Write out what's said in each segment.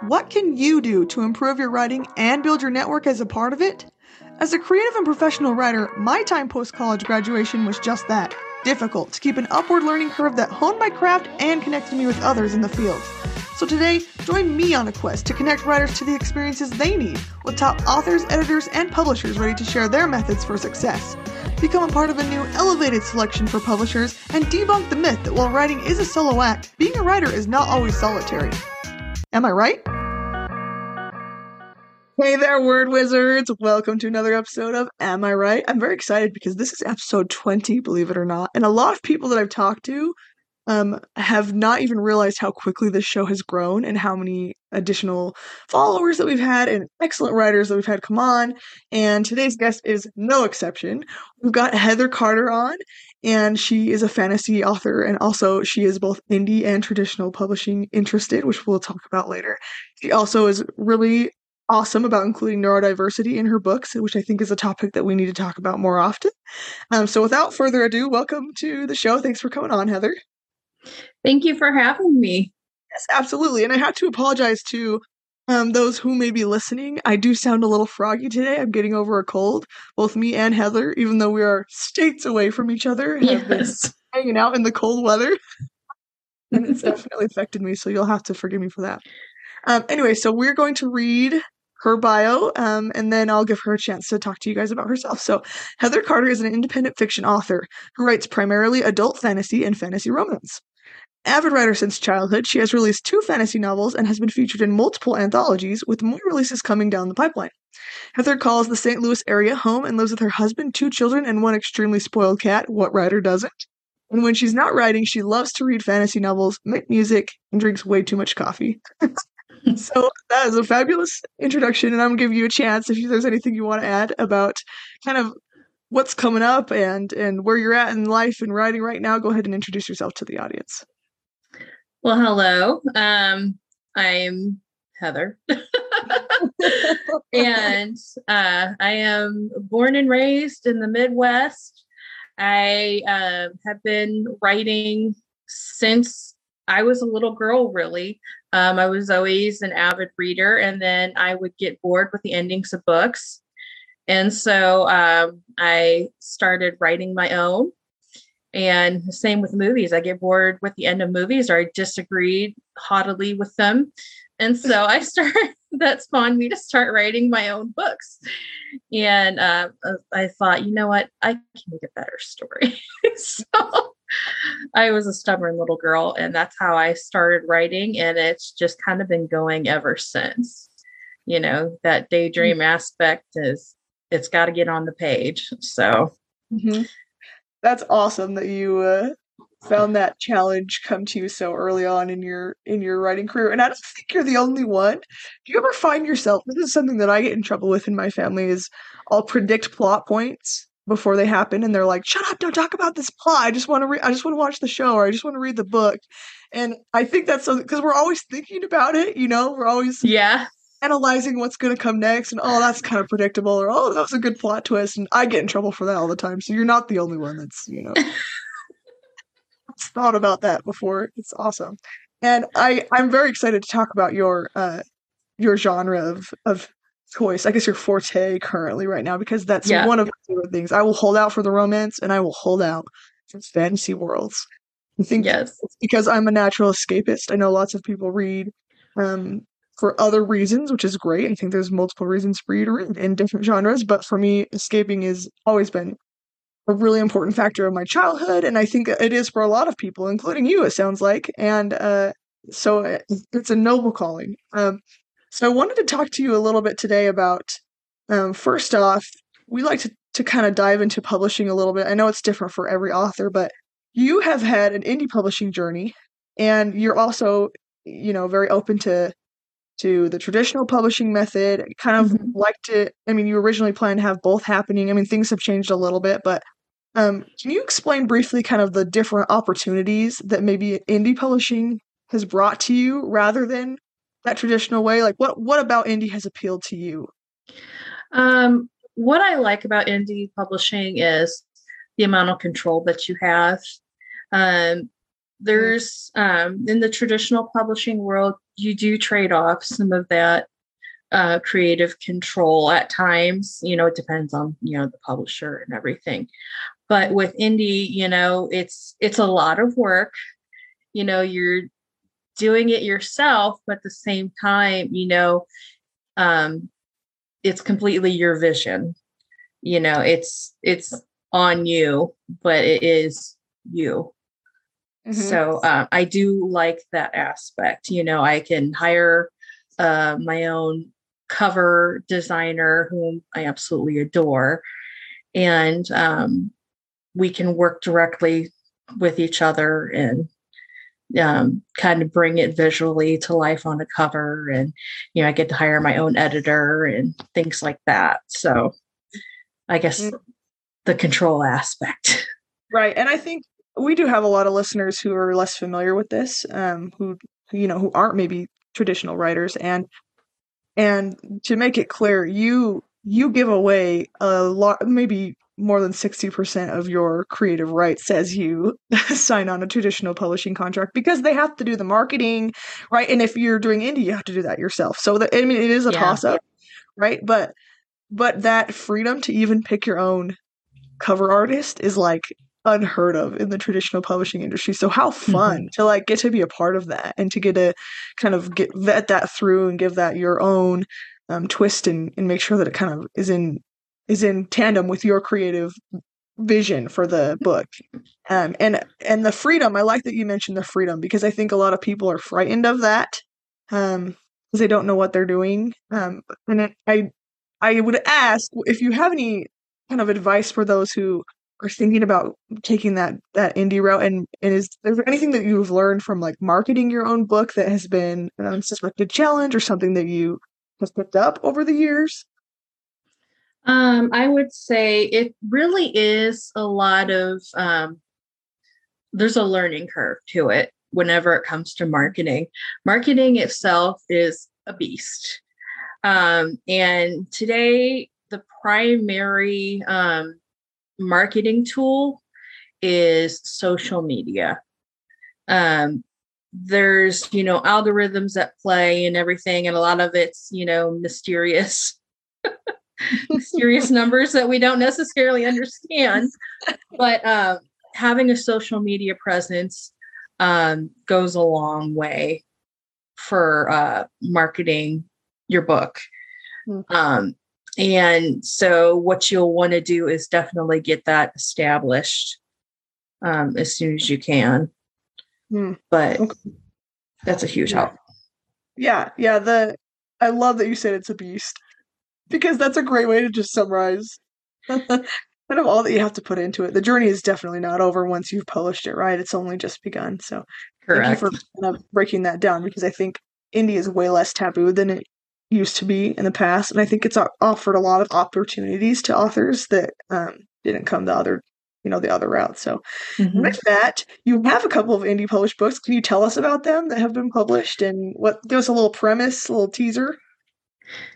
What can you do to improve your writing and build your network as a part of it? As a creative and professional writer, my time post college graduation was just that difficult to keep an upward learning curve that honed my craft and connected me with others in the field. So today, join me on a quest to connect writers to the experiences they need with top authors, editors, and publishers ready to share their methods for success. Become a part of a new elevated selection for publishers and debunk the myth that while writing is a solo act, being a writer is not always solitary. Am I Write? Hey there, word wizards! Welcome to another episode of Am I Write? I'm very excited because this is episode 20, believe it or not. And a lot of people that I've talked to um, have not even realized how quickly this show has grown and how many additional followers that we've had and excellent writers that we've had come on. And today's guest is no exception. We've got Heather Carter on, and she is a fantasy author, and also she is both indie and traditional publishing interested, which we'll talk about later. She also is really awesome about including neurodiversity in her books, which I think is a topic that we need to talk about more often. Um, so, without further ado, welcome to the show. Thanks for coming on, Heather. Thank you for having me. Yes, absolutely. And I have to apologize to um, those who may be listening. I do sound a little froggy today. I'm getting over a cold. Both me and Heather, even though we are states away from each other, have yes. been hanging out in the cold weather. and it's definitely affected me, so you'll have to forgive me for that. Um, anyway, so we're going to read her bio, um, and then I'll give her a chance to talk to you guys about herself. So, Heather Carter is an independent fiction author who writes primarily adult fantasy and fantasy romance. Avid writer since childhood, she has released two fantasy novels and has been featured in multiple anthologies, with more releases coming down the pipeline. Heather calls the St. Louis area home and lives with her husband, two children, and one extremely spoiled cat. What writer doesn't? And when she's not writing, she loves to read fantasy novels, make music, and drinks way too much coffee. so that is a fabulous introduction, and I'm gonna give you a chance if there's anything you want to add about kind of what's coming up and and where you're at in life and writing right now. Go ahead and introduce yourself to the audience. Well, hello. Um, I'm Heather. and uh, I am born and raised in the Midwest. I uh, have been writing since I was a little girl, really. Um, I was always an avid reader, and then I would get bored with the endings of books. And so um, I started writing my own. And same with movies. I get bored with the end of movies or I disagreed haughtily with them. And so I started, that spawned me to start writing my own books. And uh, uh, I thought, you know what? I can make a better story. so I was a stubborn little girl, and that's how I started writing. And it's just kind of been going ever since. You know, that daydream mm-hmm. aspect is, it's got to get on the page. So. Mm-hmm that's awesome that you uh, found that challenge come to you so early on in your in your writing career. And i don't think you're the only one. Do you ever find yourself this is something that i get in trouble with in my family is i'll predict plot points before they happen and they're like shut up don't talk about this plot. I just want to read i just want to watch the show or i just want to read the book. And i think that's because we're always thinking about it you know? We're always yeah analyzing what's going to come next and oh that's kind of predictable or oh that was a good plot twist and i get in trouble for that all the time so you're not the only one that's you know thought about that before. It's awesome. And i i'm very excited to talk about your uh your genre of of choice i guess your forte currently right now because that's yeah. one of favorite things. I will hold out for the romance and i will hold out for fantasy worlds. I think yes. because i'm a natural escapist. I know lots of people read um for other reasons, which is great. I think there's multiple reasons for you to read in different genres, but for me, escaping has always been a really important factor of my childhood, and I think it is for a lot of people, including you. It sounds like, and uh, so it's a noble calling. Um, so I wanted to talk to you a little bit today about. Um, first off, we like to to kind of dive into publishing a little bit. I know it's different for every author, but you have had an indie publishing journey, and you're also, you know, very open to to the traditional publishing method. Kind of mm-hmm. like to, I mean, you originally planned to have both happening. I mean, things have changed a little bit, but um, can you explain briefly kind of the different opportunities that maybe indie publishing has brought to you rather than that traditional way? Like, what what about indie has appealed to you? Um, what I like about indie publishing is the amount of control that you have. Um, there's um, in the traditional publishing world, you do trade off some of that uh, creative control at times. You know, it depends on you know the publisher and everything. But with indie, you know, it's it's a lot of work. You know, you're doing it yourself, but at the same time, you know, um, it's completely your vision. You know, it's it's on you, but it is you. Mm-hmm. So uh, I do like that aspect. You know, I can hire uh, my own cover designer whom I absolutely adore. And um, we can work directly with each other and um, kind of bring it visually to life on a cover. And, you know, I get to hire my own editor and things like that. So I guess mm-hmm. the control aspect. Right. And I think we do have a lot of listeners who are less familiar with this, um, who, you know, who aren't maybe traditional writers. And and to make it clear, you you give away a lot, maybe more than 60% of your creative rights as you sign on a traditional publishing contract because they have to do the marketing, right? And if you're doing indie, you have to do that yourself. So the, I mean, it is a yeah. toss up, right? But but that freedom to even pick your own cover artist is like unheard of in the traditional publishing industry. So how fun mm-hmm. to like get to be a part of that and to get to kind of get vet that through and give that your own um, twist and, and make sure that it kind of is in is in tandem with your creative vision for the book. Um, and and the freedom, I like that you mentioned the freedom because I think a lot of people are frightened of that. Um, because they don't know what they're doing. Um, and I I would ask if you have any kind of advice for those who are thinking about taking that that indie route and, and is there anything that you've learned from like marketing your own book that has been an unsuspected challenge or something that you have picked up over the years? Um, i would say it really is a lot of um, there's a learning curve to it whenever it comes to marketing. Marketing itself is a beast. Um, and today the primary um, marketing tool is social media. Um, there's, you know, algorithms at play and everything, and a lot of it's, you know, mysterious. mysterious numbers that we don't necessarily understand but um, having a social media presence um, goes a long way for uh, marketing your book mm-hmm. um, and so, what you'll want to do is definitely get that established um, as soon as you can. Hmm. But okay. that's a huge help. Yeah, yeah. The I love that you said it's a beast because that's a great way to just summarize kind of all that you have to put into it. The journey is definitely not over once you've published it, right? It's only just begun. So Correct. thank you for kind of breaking that down because I think indie is way less taboo than it used to be in the past, and I think it's offered a lot of opportunities to authors that um, didn't come the other, you know, the other route. So, mm-hmm. with that, you have a couple of indie published books. Can you tell us about them that have been published and what? Give us a little premise, a little teaser.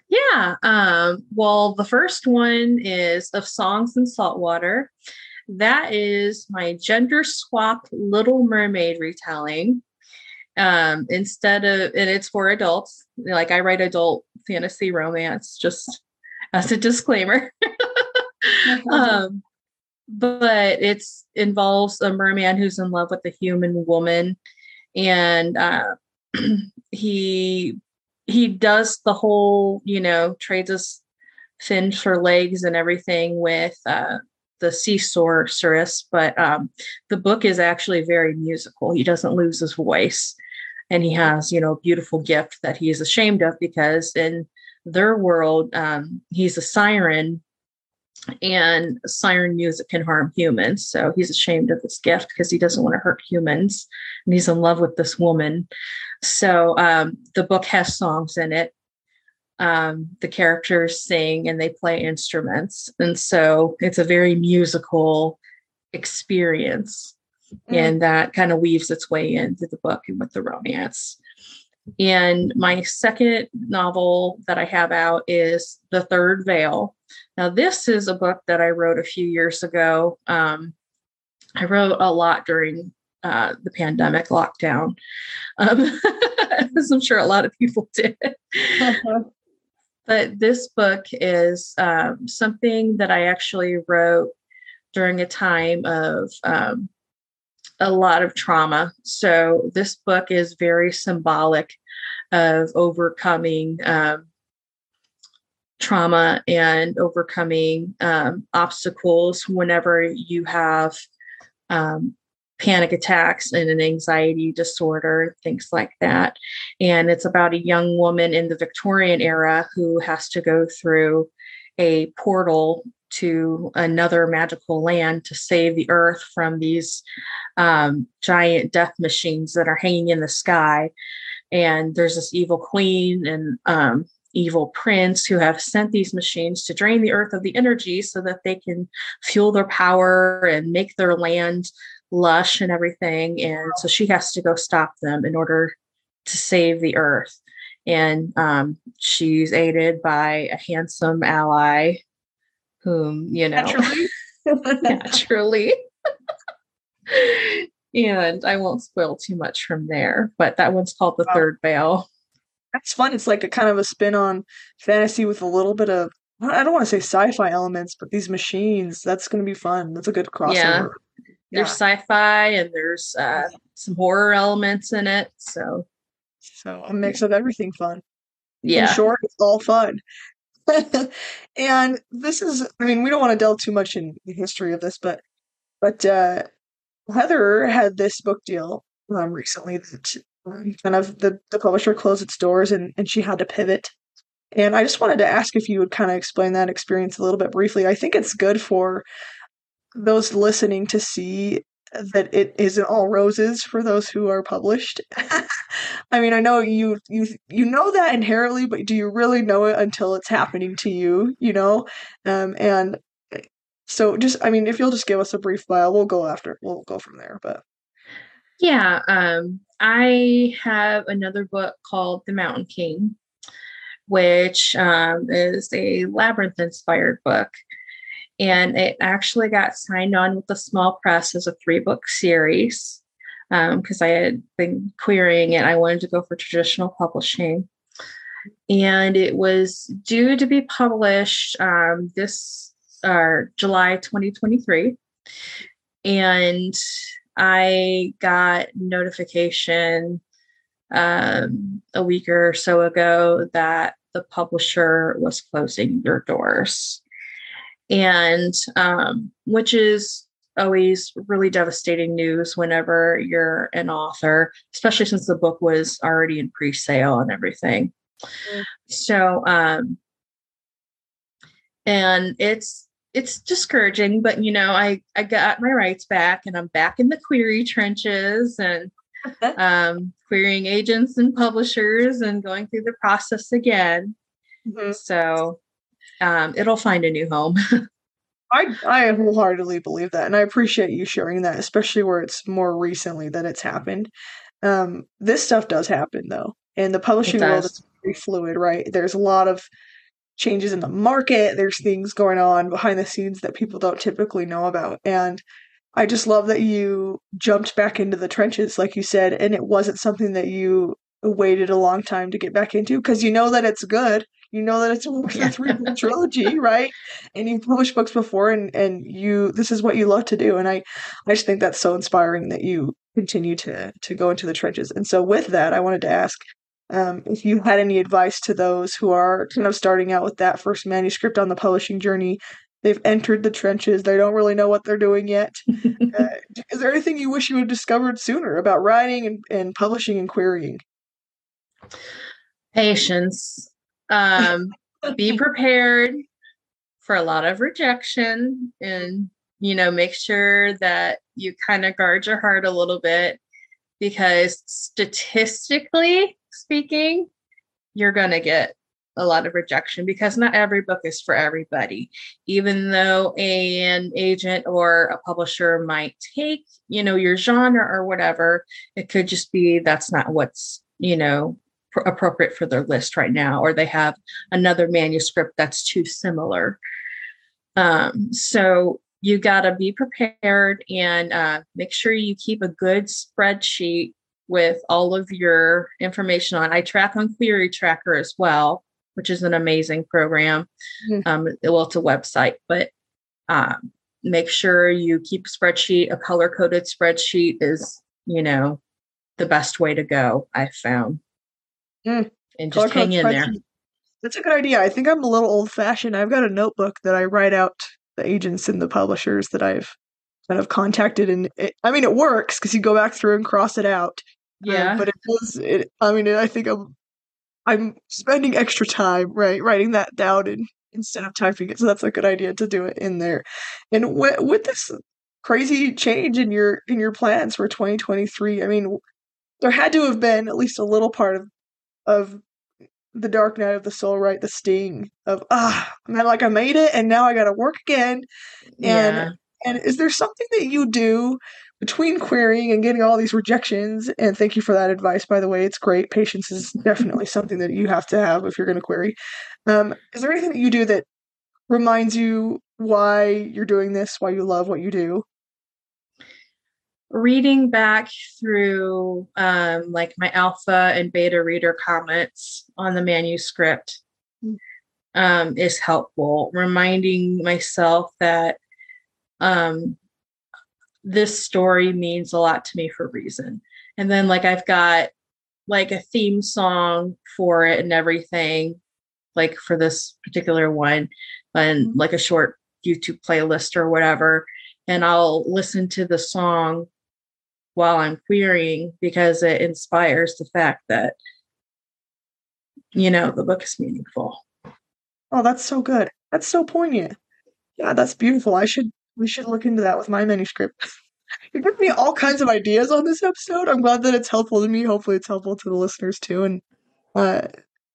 Yeah. Um, well, the first one is of songs in saltwater. That is my gender swap Little Mermaid retelling um, instead of and it's for adults. Like i write adult fantasy romance just as a disclaimer. Um, but it's involves a merman who's in love with a human woman. And uh, he he does the whole you know trades us fins for legs and everything with uh, the sea sorceress but um, the book is actually very musical. He doesn't lose his voice and he has you know a beautiful gift that he is ashamed of because in their world um, he's a siren and siren music can harm humans. So he's ashamed of this gift because he doesn't want to hurt humans and he's in love with this woman. So um, the book has songs in it. Um, the characters sing and they play instruments and so it's a very musical experience mm-hmm. and that kind of weaves its way into the book and with the romance. And my second novel that I have out is The Third Veil. Now, this is a book that I wrote a few years ago. Um, I wrote a lot during uh, the pandemic lockdown, um, as I'm sure a lot of people did. Uh-huh. But this book is um, something that I actually wrote during a time of um, a lot of trauma. So this book is very symbolic of overcoming um, trauma and overcoming um, obstacles whenever you have um, panic attacks and an anxiety disorder, things like that. And it's about a young woman in the Victorian era who has to go through a portal to another magical land to save the earth from these um, giant death machines that are hanging in the sky. And there's this evil queen and um, evil prince who have sent these machines to drain the earth of the energy so that they can fuel their power and make their land lush and everything. And so she has to go stop them in order to save the earth. And um, she's aided by a handsome ally whom, you know, naturally. naturally. and I won't spoil too much from there, but that one's called The wow. Third Veil. That's fun. It's like a kind of a spin on fantasy with a little bit of I don't want to say sci-fi elements, but these machines, that's going to be fun. That's a good crossover. Yeah. yeah. There's sci-fi and there's uh, some horror elements in it, so so a mix of everything fun. Yeah. In short, it's all fun. and this is I mean, we don't want to delve too much in the history of this, but but uh Heather had this book deal um, recently that um, kind of the, the publisher closed its doors and, and she had to pivot. And I just wanted to ask if you would kind of explain that experience a little bit briefly. I think it's good for those listening to see that it isn't all roses for those who are published. I mean, I know you you you know that inherently, but do you really know it until it's happening to you? You know, um, and so just I mean, if you'll just give us a brief bio, we'll go after we'll go from there. But yeah, um, I have another book called The Mountain King, which um, is a labyrinth inspired book and it actually got signed on with a small press as a three book series because um, I had been querying it. I wanted to go for traditional publishing. And it was due to be published um, this uh, July 2023. And I got notification um, a week or so ago that the publisher was closing their doors and um, which is always really devastating news whenever you're an author, especially since the book was already in pre-sale and everything. Mm-hmm. So, um, and it's it's discouraging, but you know, I I got my rights back, and I'm back in the query trenches and um, querying agents and publishers and going through the process again. Mm-hmm. So um, it'll find a new home. I I wholeheartedly believe that, and I appreciate you sharing that, especially where it's more recently that it's happened. Um, this stuff does happen though, and the publishing world is very fluid, right? There's a lot of changes in the market. There's things going on behind the scenes that people don't typically know about, and I just love that you jumped back into the trenches, like you said, and it wasn't something that you waited a long time to get back into because you know that it's good you know that it's a three book trilogy, right? And you've published books before, and and you this is what you love to do, and I I just think that's so inspiring that you continue to to go into the trenches. And so with that, I wanted to ask um, if you had any advice to those who are kind of starting out with that first manuscript on the publishing journey. They've entered the trenches. They don't really know what they're doing yet. uh, is there anything you wish you had discovered sooner about writing and, and publishing and querying? Patience um, be prepared for a lot of rejection and, you know, make sure that you kind of guard your heart a little bit because statistically speaking, you're going to get a lot of rejection because not every book is for everybody. Even though an agent or a publisher might take you know your genre or whatever it could just be that's not what's you know appropriate for their list right now, or they have another manuscript that's too similar. Um, so you got to be prepared and uh, make sure you keep a good spreadsheet with all of your information on. I track on Query Tracker as well, which is an amazing program. Mm-hmm. Um, well, it's a website, but um, make sure you keep a spreadsheet. A color coded spreadsheet is, you know, the best way to go. I found, mm. and just hang in there. That's a good idea. I think I'm a little old fashioned. I've got a notebook that I write out the agents and the publishers that I've kind of contacted, and it, I mean, it works because you go back through and cross it out. Um, yeah. Um, but it does. It. I mean, I think I'm. I'm spending extra time right writing that down and instead of typing it, so that's a good idea to do it in there. And with, with this crazy change in your in your plans for 2023, I mean, there had to have been at least a little part of of the dark night of the soul, right? The sting of ah, man, like I made it, and now I got to work again. And yeah. and is there something that you do between querying and getting all these rejections, and thank you for that advice, by the way. It's great. Patience is definitely something that you have to have if you're going to query. Um, is there anything that you do that reminds you why you're doing this, why you love what you do? Reading back through um, like my alpha and beta reader comments on the manuscript mm. um, is helpful. Reminding myself that um, this story means a lot to me for a reason. And then like I've got like a theme song for it and everything, like for this particular one, and mm-hmm. like a short YouTube playlist or whatever. And I'll listen to the song while I'm querying because it inspires the fact that, you know, the book is meaningful. Oh, that's so good. That's so poignant. Yeah, that's beautiful. I should we should look into that with my manuscript. you give me all kinds of ideas on this episode. I'm glad that it's helpful to me. Hopefully, it's helpful to the listeners too. And uh,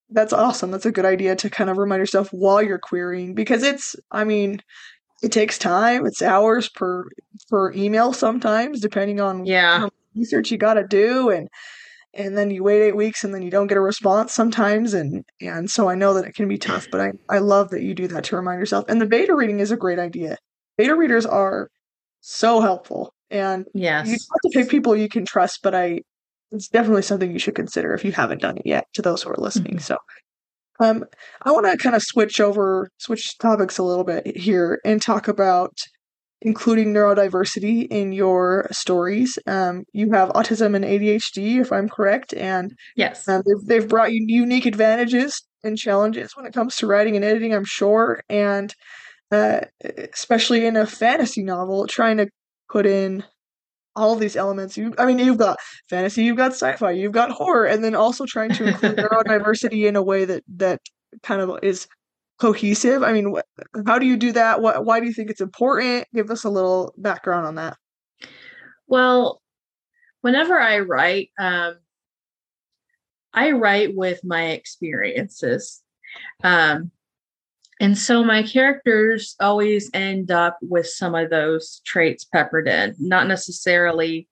that's awesome. That's a good idea to kind of remind yourself while you're querying because it's, I mean, it takes time. It's hours per per email sometimes, depending on yeah research you got to do and and then you wait eight weeks and then you don't get a response sometimes and and so i know that it can be tough but i i love that you do that to remind yourself and the beta reading is a great idea beta readers are so helpful. And yes. you have to pick people you can trust, but I it's definitely something you should consider if you haven't done it yet to those who are listening. Mm-hmm. So um I want to kind of switch over switch topics a little bit here and talk about including neurodiversity in your stories. Um, you have autism and ADHD, if I'm correct, and yes, um, they've, they've brought you unique advantages and challenges when it comes to writing and editing, I'm sure. And uh, especially in a fantasy novel, trying to put in all these elements. You, I mean, you've got fantasy, you've got sci-fi, you've got horror, and then also trying to include neurodiversity in a way that that kind of is cohesive. I mean, wh- how do you do that? What, why do you think it's important? Give us a little background on that. Well, whenever I write, um, I write with my experiences. Um, and so my characters always end up with some of those traits peppered in, not necessarily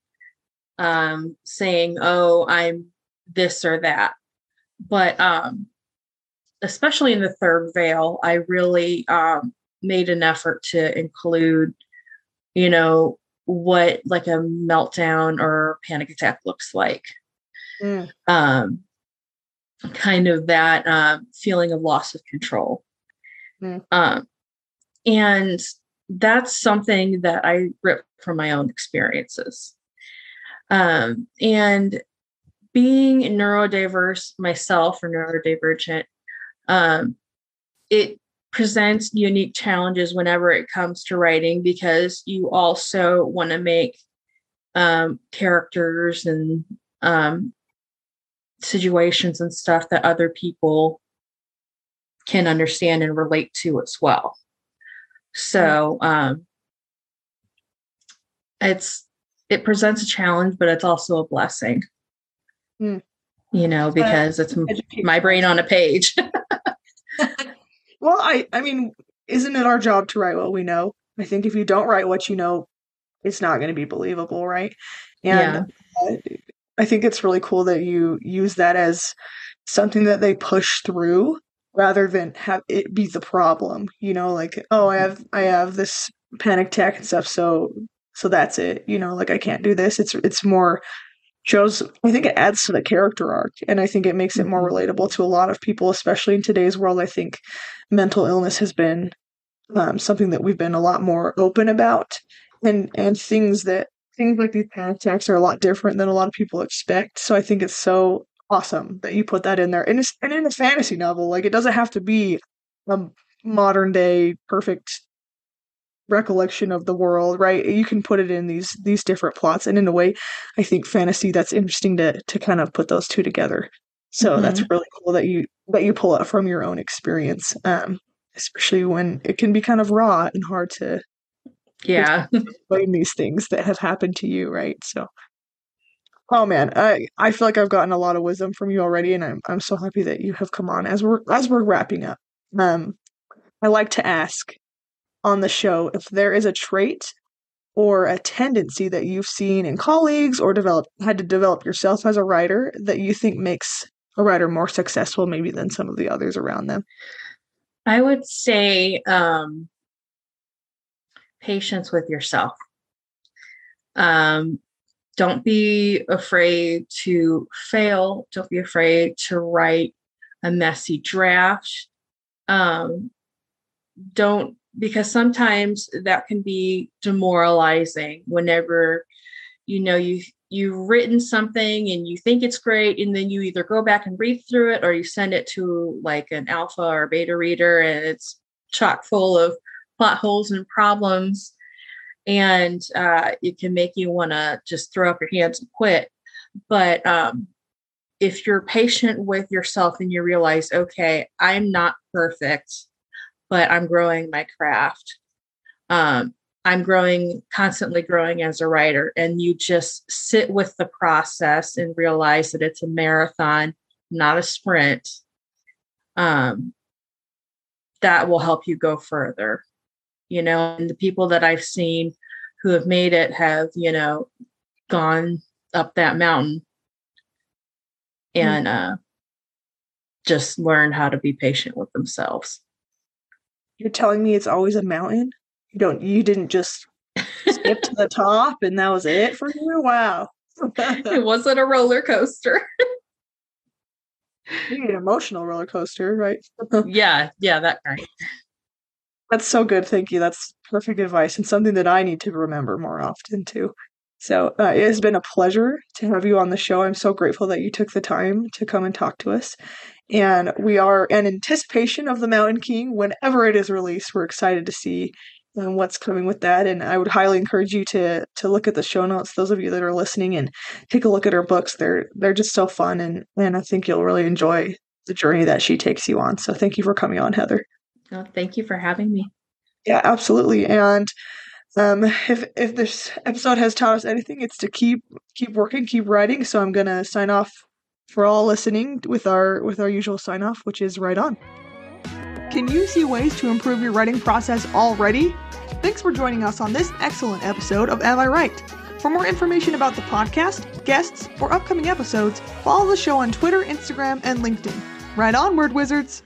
um, saying, oh, I'm this or that. But um, especially in the third veil, I really um, made an effort to include, you know, what like a meltdown or panic attack looks like. Mm. Um, kind of that uh, feeling of loss of control. Mm. Um, and that's something that I rip from my own experiences. Um, and being neurodiverse myself or neurodivergent, um, it presents unique challenges whenever it comes to writing because you also want to make um, characters and um, situations and stuff that other people can understand and relate to as well. So um, it's it presents a challenge, but it's also a blessing. Mm. You know, because uh, it's my brain on a page. well, I I mean, isn't it our job to write what we know? I think if you don't write what you know, it's not going to be believable, right? And yeah. I think it's really cool that you use that as something that they push through rather than have it be the problem you know like oh i have i have this panic attack and stuff. So so that's it. You know, like I can't do this. It's it's more shows I think it adds to the character arc and I think it makes it more mm-hmm. relatable to a lot of people, especially in today's world. I think mental illness has been um, something that we've been a lot more open about and and things that things like these panic attacks are a lot different than a lot of people expect. So I think it's so awesome that you put that in there. And it's and in a fantasy novel, like it doesn't have to be a modern day perfect recollection of the world, right? You can put it in these these different plots, and in a way, I think fantasy that's interesting to to kind of put those two together. So mm-hmm. that's really cool that you that you pull it from your own experience, um, especially when it can be kind of raw and hard to yeah explain these things that have happened to you, right? So. Oh man, I, I feel like I've gotten a lot of wisdom from you already, and I'm I'm so happy that you have come on as we're as we're wrapping up. Um, I like to ask on the show if there is a trait or a tendency that you've seen in colleagues or developed had to develop yourself as a writer that you think makes a writer more successful maybe than some of the others around them i would say um, patience with yourself um, don't be afraid to fail. Don't be afraid to write a messy draft. Um, don't because sometimes that can be demoralizing whenever you know you you've written something and you think it's great and then you either go back and read through it or you send it to like an alpha or beta reader and it's chock full of plot holes and problems and uh, it can make you want to just throw up your hands and quit but um, if you're patient with yourself and you realize okay i'm not perfect but I'm growing my craft. Um, I'm growing, constantly growing as a writer. And you just sit with the process and realize that it's a marathon, not a sprint. Um, that will help you go further. You know, and the people that I've seen who have made it have, you know, gone up that mountain and mm-hmm. uh, just learn how to be patient with themselves. You're telling me it's always a mountain? You don't you didn't just skip to the top and that was it for you? Wow. it wasn't a roller coaster. you need an emotional roller coaster, right? yeah, yeah, that kind. That's so good. Thank you. That's perfect advice and something that I need to remember more often too. So uh, it has been a pleasure to have you on the show. I'm so grateful that you took the time to come and talk to us. And we are in anticipation of The Mountain King whenever it is released. We're excited to see um, what's coming with that. And I would highly encourage you to to look at the show notes. Those of you that are listening and take a look at her books. They're they're just so fun, and and I think you'll really enjoy the journey that she takes you on. So thank you for coming on, Heather. Oh, thank you for having me. Yeah, absolutely. And um, if if this episode has taught us anything, it's to keep keep working, keep writing. So I'm gonna sign off for all listening with our with our usual sign off, which is right on. Can you see ways to improve your writing process already? Thanks for joining us on this excellent episode of Am I Write? For more information about the podcast, guests, or upcoming episodes, follow the show on Twitter, Instagram, and LinkedIn. Right on, Word Wizards!